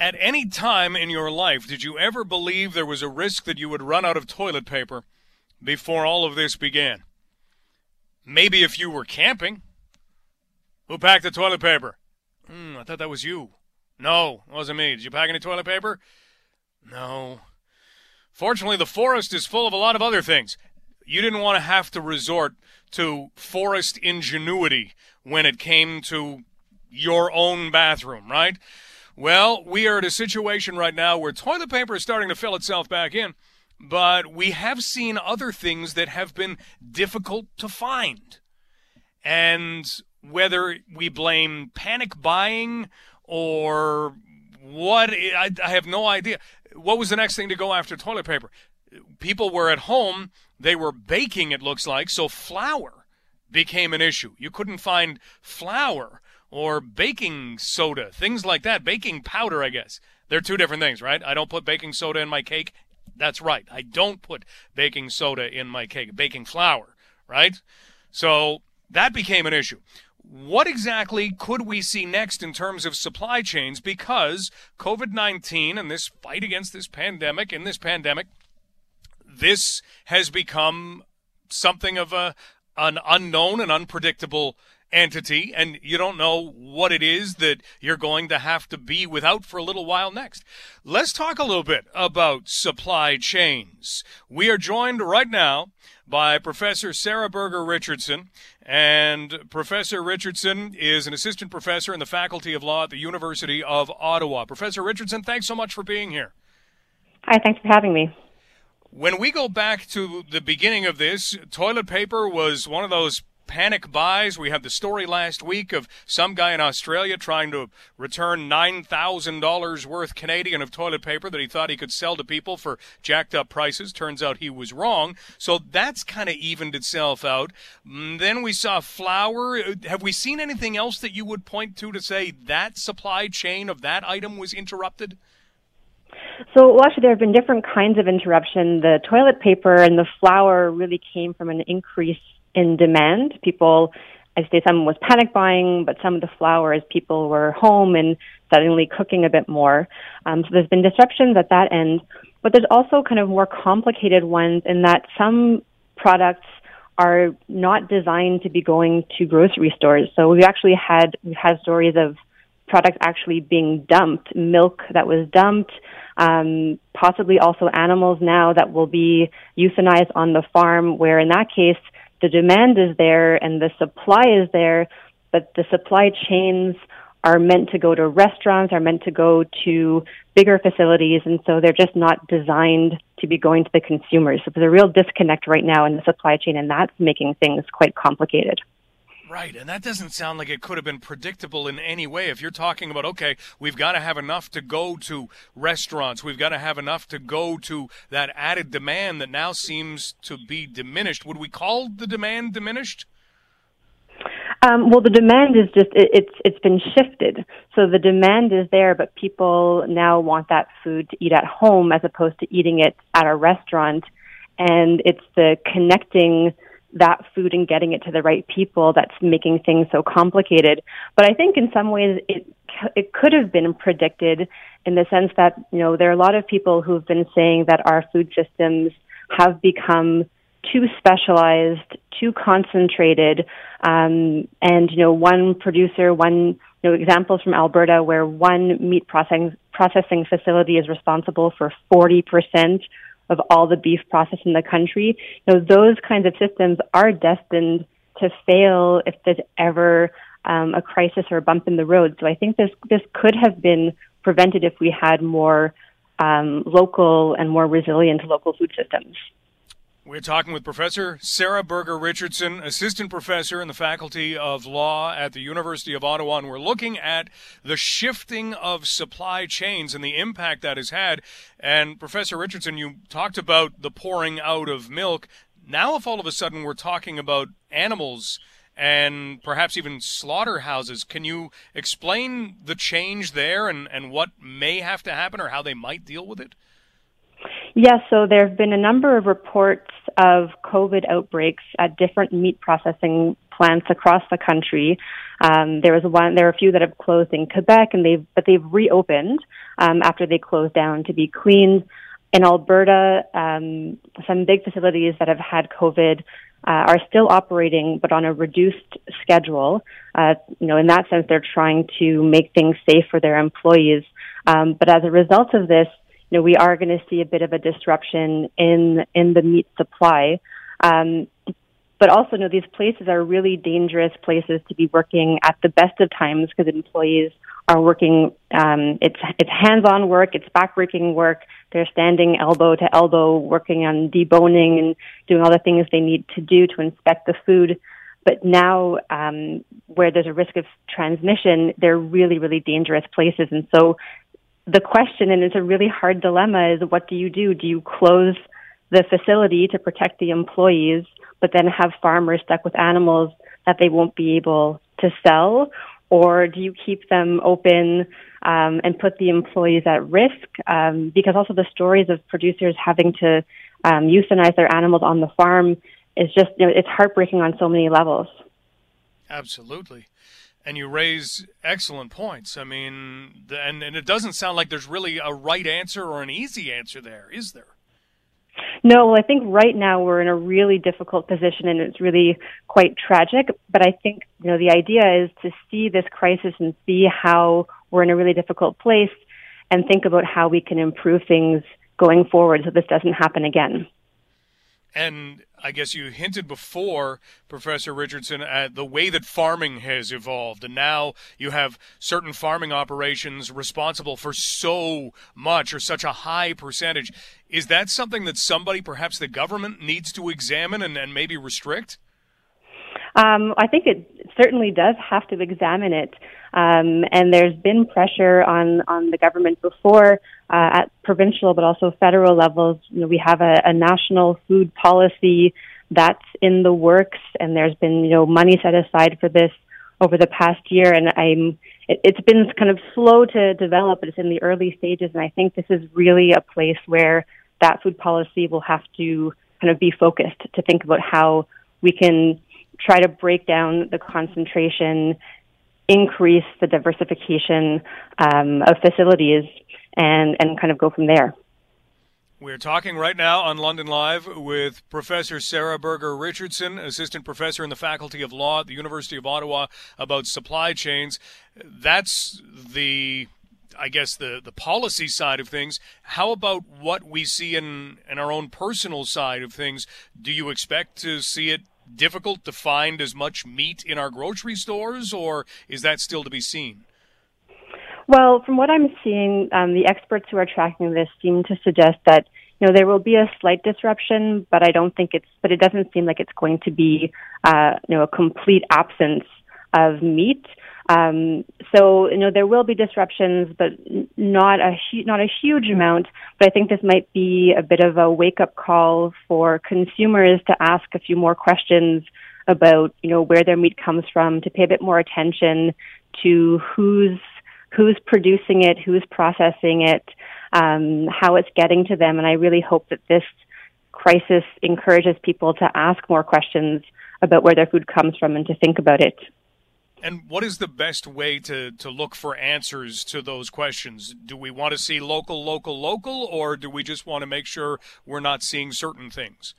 At any time in your life, did you ever believe there was a risk that you would run out of toilet paper before all of this began? Maybe if you were camping. Who packed the toilet paper? Mm, I thought that was you. No, it wasn't me. Did you pack any toilet paper? No. Fortunately, the forest is full of a lot of other things. You didn't want to have to resort to forest ingenuity when it came to your own bathroom, right? Well, we are at a situation right now where toilet paper is starting to fill itself back in, but we have seen other things that have been difficult to find. And whether we blame panic buying or what, I, I have no idea. What was the next thing to go after toilet paper? People were at home, they were baking, it looks like, so flour became an issue. You couldn't find flour or baking soda, things like that. Baking powder, I guess. They're two different things, right? I don't put baking soda in my cake. That's right. I don't put baking soda in my cake. Baking flour, right? So that became an issue. What exactly could we see next in terms of supply chains? Because COVID 19 and this fight against this pandemic, in this pandemic, this has become something of a an unknown and unpredictable entity, and you don't know what it is that you're going to have to be without for a little while next. Let's talk a little bit about supply chains. We are joined right now by Professor Sarah Berger Richardson. And Professor Richardson is an assistant professor in the Faculty of Law at the University of Ottawa. Professor Richardson, thanks so much for being here. Hi, thanks for having me. When we go back to the beginning of this, toilet paper was one of those panic buys. We had the story last week of some guy in Australia trying to return $9,000 worth Canadian of toilet paper that he thought he could sell to people for jacked up prices. Turns out he was wrong. So that's kind of evened itself out. Mm, then we saw flour. Have we seen anything else that you would point to to say that supply chain of that item was interrupted? So, well, actually, there have been different kinds of interruption. The toilet paper and the flour really came from an increase in demand. People, I say some was panic buying, but some of the flour as people were home and suddenly cooking a bit more. Um, so there's been disruptions at that end, but there's also kind of more complicated ones in that some products are not designed to be going to grocery stores. So we've actually had we've had stories of products actually being dumped, milk that was dumped, um, possibly also animals now that will be euthanized on the farm, where in that case the demand is there and the supply is there, but the supply chains are meant to go to restaurants, are meant to go to bigger facilities, and so they're just not designed to be going to the consumers. So there's a real disconnect right now in the supply chain, and that's making things quite complicated. Right, and that doesn't sound like it could have been predictable in any way. If you're talking about, okay, we've got to have enough to go to restaurants, we've got to have enough to go to that added demand that now seems to be diminished. Would we call the demand diminished? Um, well, the demand is just it, it's it's been shifted. So the demand is there, but people now want that food to eat at home as opposed to eating it at a restaurant, and it's the connecting that food and getting it to the right people that's making things so complicated. But I think in some ways it it could have been predicted in the sense that you know there are a lot of people who've been saying that our food systems have become too specialized, too concentrated, um, and you know one producer, one you know examples from Alberta where one meat processing processing facility is responsible for forty percent of all the beef processed in the country. You know, those kinds of systems are destined to fail if there's ever um, a crisis or a bump in the road. So I think this this could have been prevented if we had more um, local and more resilient local food systems. We're talking with Professor Sarah Berger Richardson, assistant professor in the Faculty of Law at the University of Ottawa, and we're looking at the shifting of supply chains and the impact that has had. And Professor Richardson, you talked about the pouring out of milk. Now, if all of a sudden we're talking about animals and perhaps even slaughterhouses, can you explain the change there and, and what may have to happen or how they might deal with it? Yes, so there have been a number of reports of COVID outbreaks at different meat processing plants across the country. Um, there was one. There are a few that have closed in Quebec, and they've but they've reopened um, after they closed down to be cleaned. In Alberta, um, some big facilities that have had COVID uh, are still operating, but on a reduced schedule. Uh, you know, in that sense, they're trying to make things safe for their employees. Um, but as a result of this, you know, we are going to see a bit of a disruption in in the meat supply. Um, but also, you know, these places are really dangerous places to be working at the best of times because employees are working. Um, it's it's hands-on work. It's backbreaking work. They're standing elbow to elbow, working on deboning and doing all the things they need to do to inspect the food. But now, um, where there's a risk of transmission, they're really, really dangerous places. And so, the question, and it's a really hard dilemma, is what do you do? Do you close the facility to protect the employees, but then have farmers stuck with animals that they won't be able to sell? Or do you keep them open um, and put the employees at risk? Um, because also the stories of producers having to um, euthanize their animals on the farm is just, you know, it's heartbreaking on so many levels. Absolutely. And you raise excellent points. I mean, and, and it doesn't sound like there's really a right answer or an easy answer there, is there? No, I think right now we're in a really difficult position and it's really quite tragic. But I think, you know, the idea is to see this crisis and see how we're in a really difficult place and think about how we can improve things going forward so this doesn't happen again. And I guess you hinted before, Professor Richardson, at the way that farming has evolved. And now you have certain farming operations responsible for so much or such a high percentage. Is that something that somebody, perhaps the government, needs to examine and, and maybe restrict? Um, I think it certainly does have to examine it. Um, and there's been pressure on, on the government before uh, at provincial but also federal levels. You know, we have a, a national food policy that's in the works, and there's been you know money set aside for this over the past year. And I'm it, it's been kind of slow to develop, it's in the early stages. And I think this is really a place where that food policy will have to kind of be focused to think about how we can try to break down the concentration, increase the diversification um, of facilities, and, and kind of go from there. We're talking right now on London Live with Professor Sarah Berger Richardson, Assistant Professor in the Faculty of Law at the University of Ottawa, about supply chains. That's the I guess the the policy side of things. How about what we see in in our own personal side of things? Do you expect to see it difficult to find as much meat in our grocery stores, or is that still to be seen? Well, from what I'm seeing, um, the experts who are tracking this seem to suggest that you know there will be a slight disruption, but I don't think it's. But it doesn't seem like it's going to be uh, you know a complete absence of meat. Um, so you know there will be disruptions, but not a not a huge amount. But I think this might be a bit of a wake up call for consumers to ask a few more questions about you know where their meat comes from, to pay a bit more attention to who's who's producing it, who's processing it, um, how it's getting to them. And I really hope that this crisis encourages people to ask more questions about where their food comes from and to think about it. And what is the best way to, to look for answers to those questions? Do we want to see local, local, local, or do we just want to make sure we're not seeing certain things?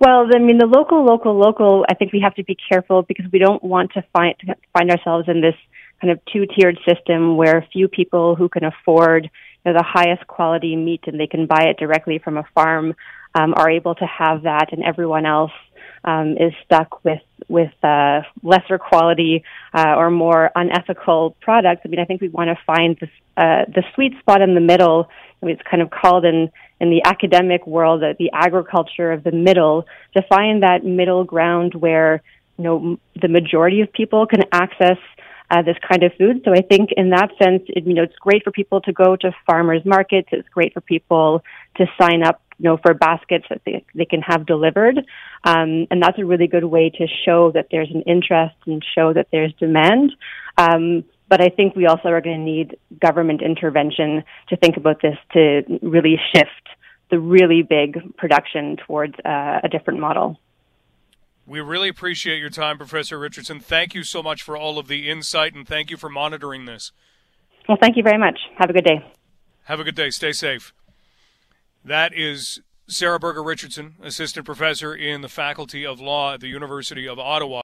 Well, I mean, the local, local, local. I think we have to be careful because we don't want to find find ourselves in this kind of two-tiered system where few people who can afford you know, the highest quality meat and they can buy it directly from a farm um, are able to have that, and everyone else um, is stuck with with uh, lesser quality uh, or more unethical products. I mean, I think we want to find this, uh, the sweet spot in the middle. I mean, it's kind of called in in the academic world uh, the agriculture of the middle to find that middle ground where you know the majority of people can access uh, this kind of food. So I think in that sense, it, you know, it's great for people to go to farmers markets. It's great for people to sign up, you know, for baskets that they, they can have delivered. Um, and that's a really good way to show that there's an interest and show that there's demand. Um, but I think we also are going to need government intervention to think about this to really shift the really big production towards uh, a different model. We really appreciate your time, Professor Richardson. Thank you so much for all of the insight and thank you for monitoring this. Well, thank you very much. Have a good day. Have a good day. Stay safe. That is Sarah Berger Richardson, assistant professor in the Faculty of Law at the University of Ottawa.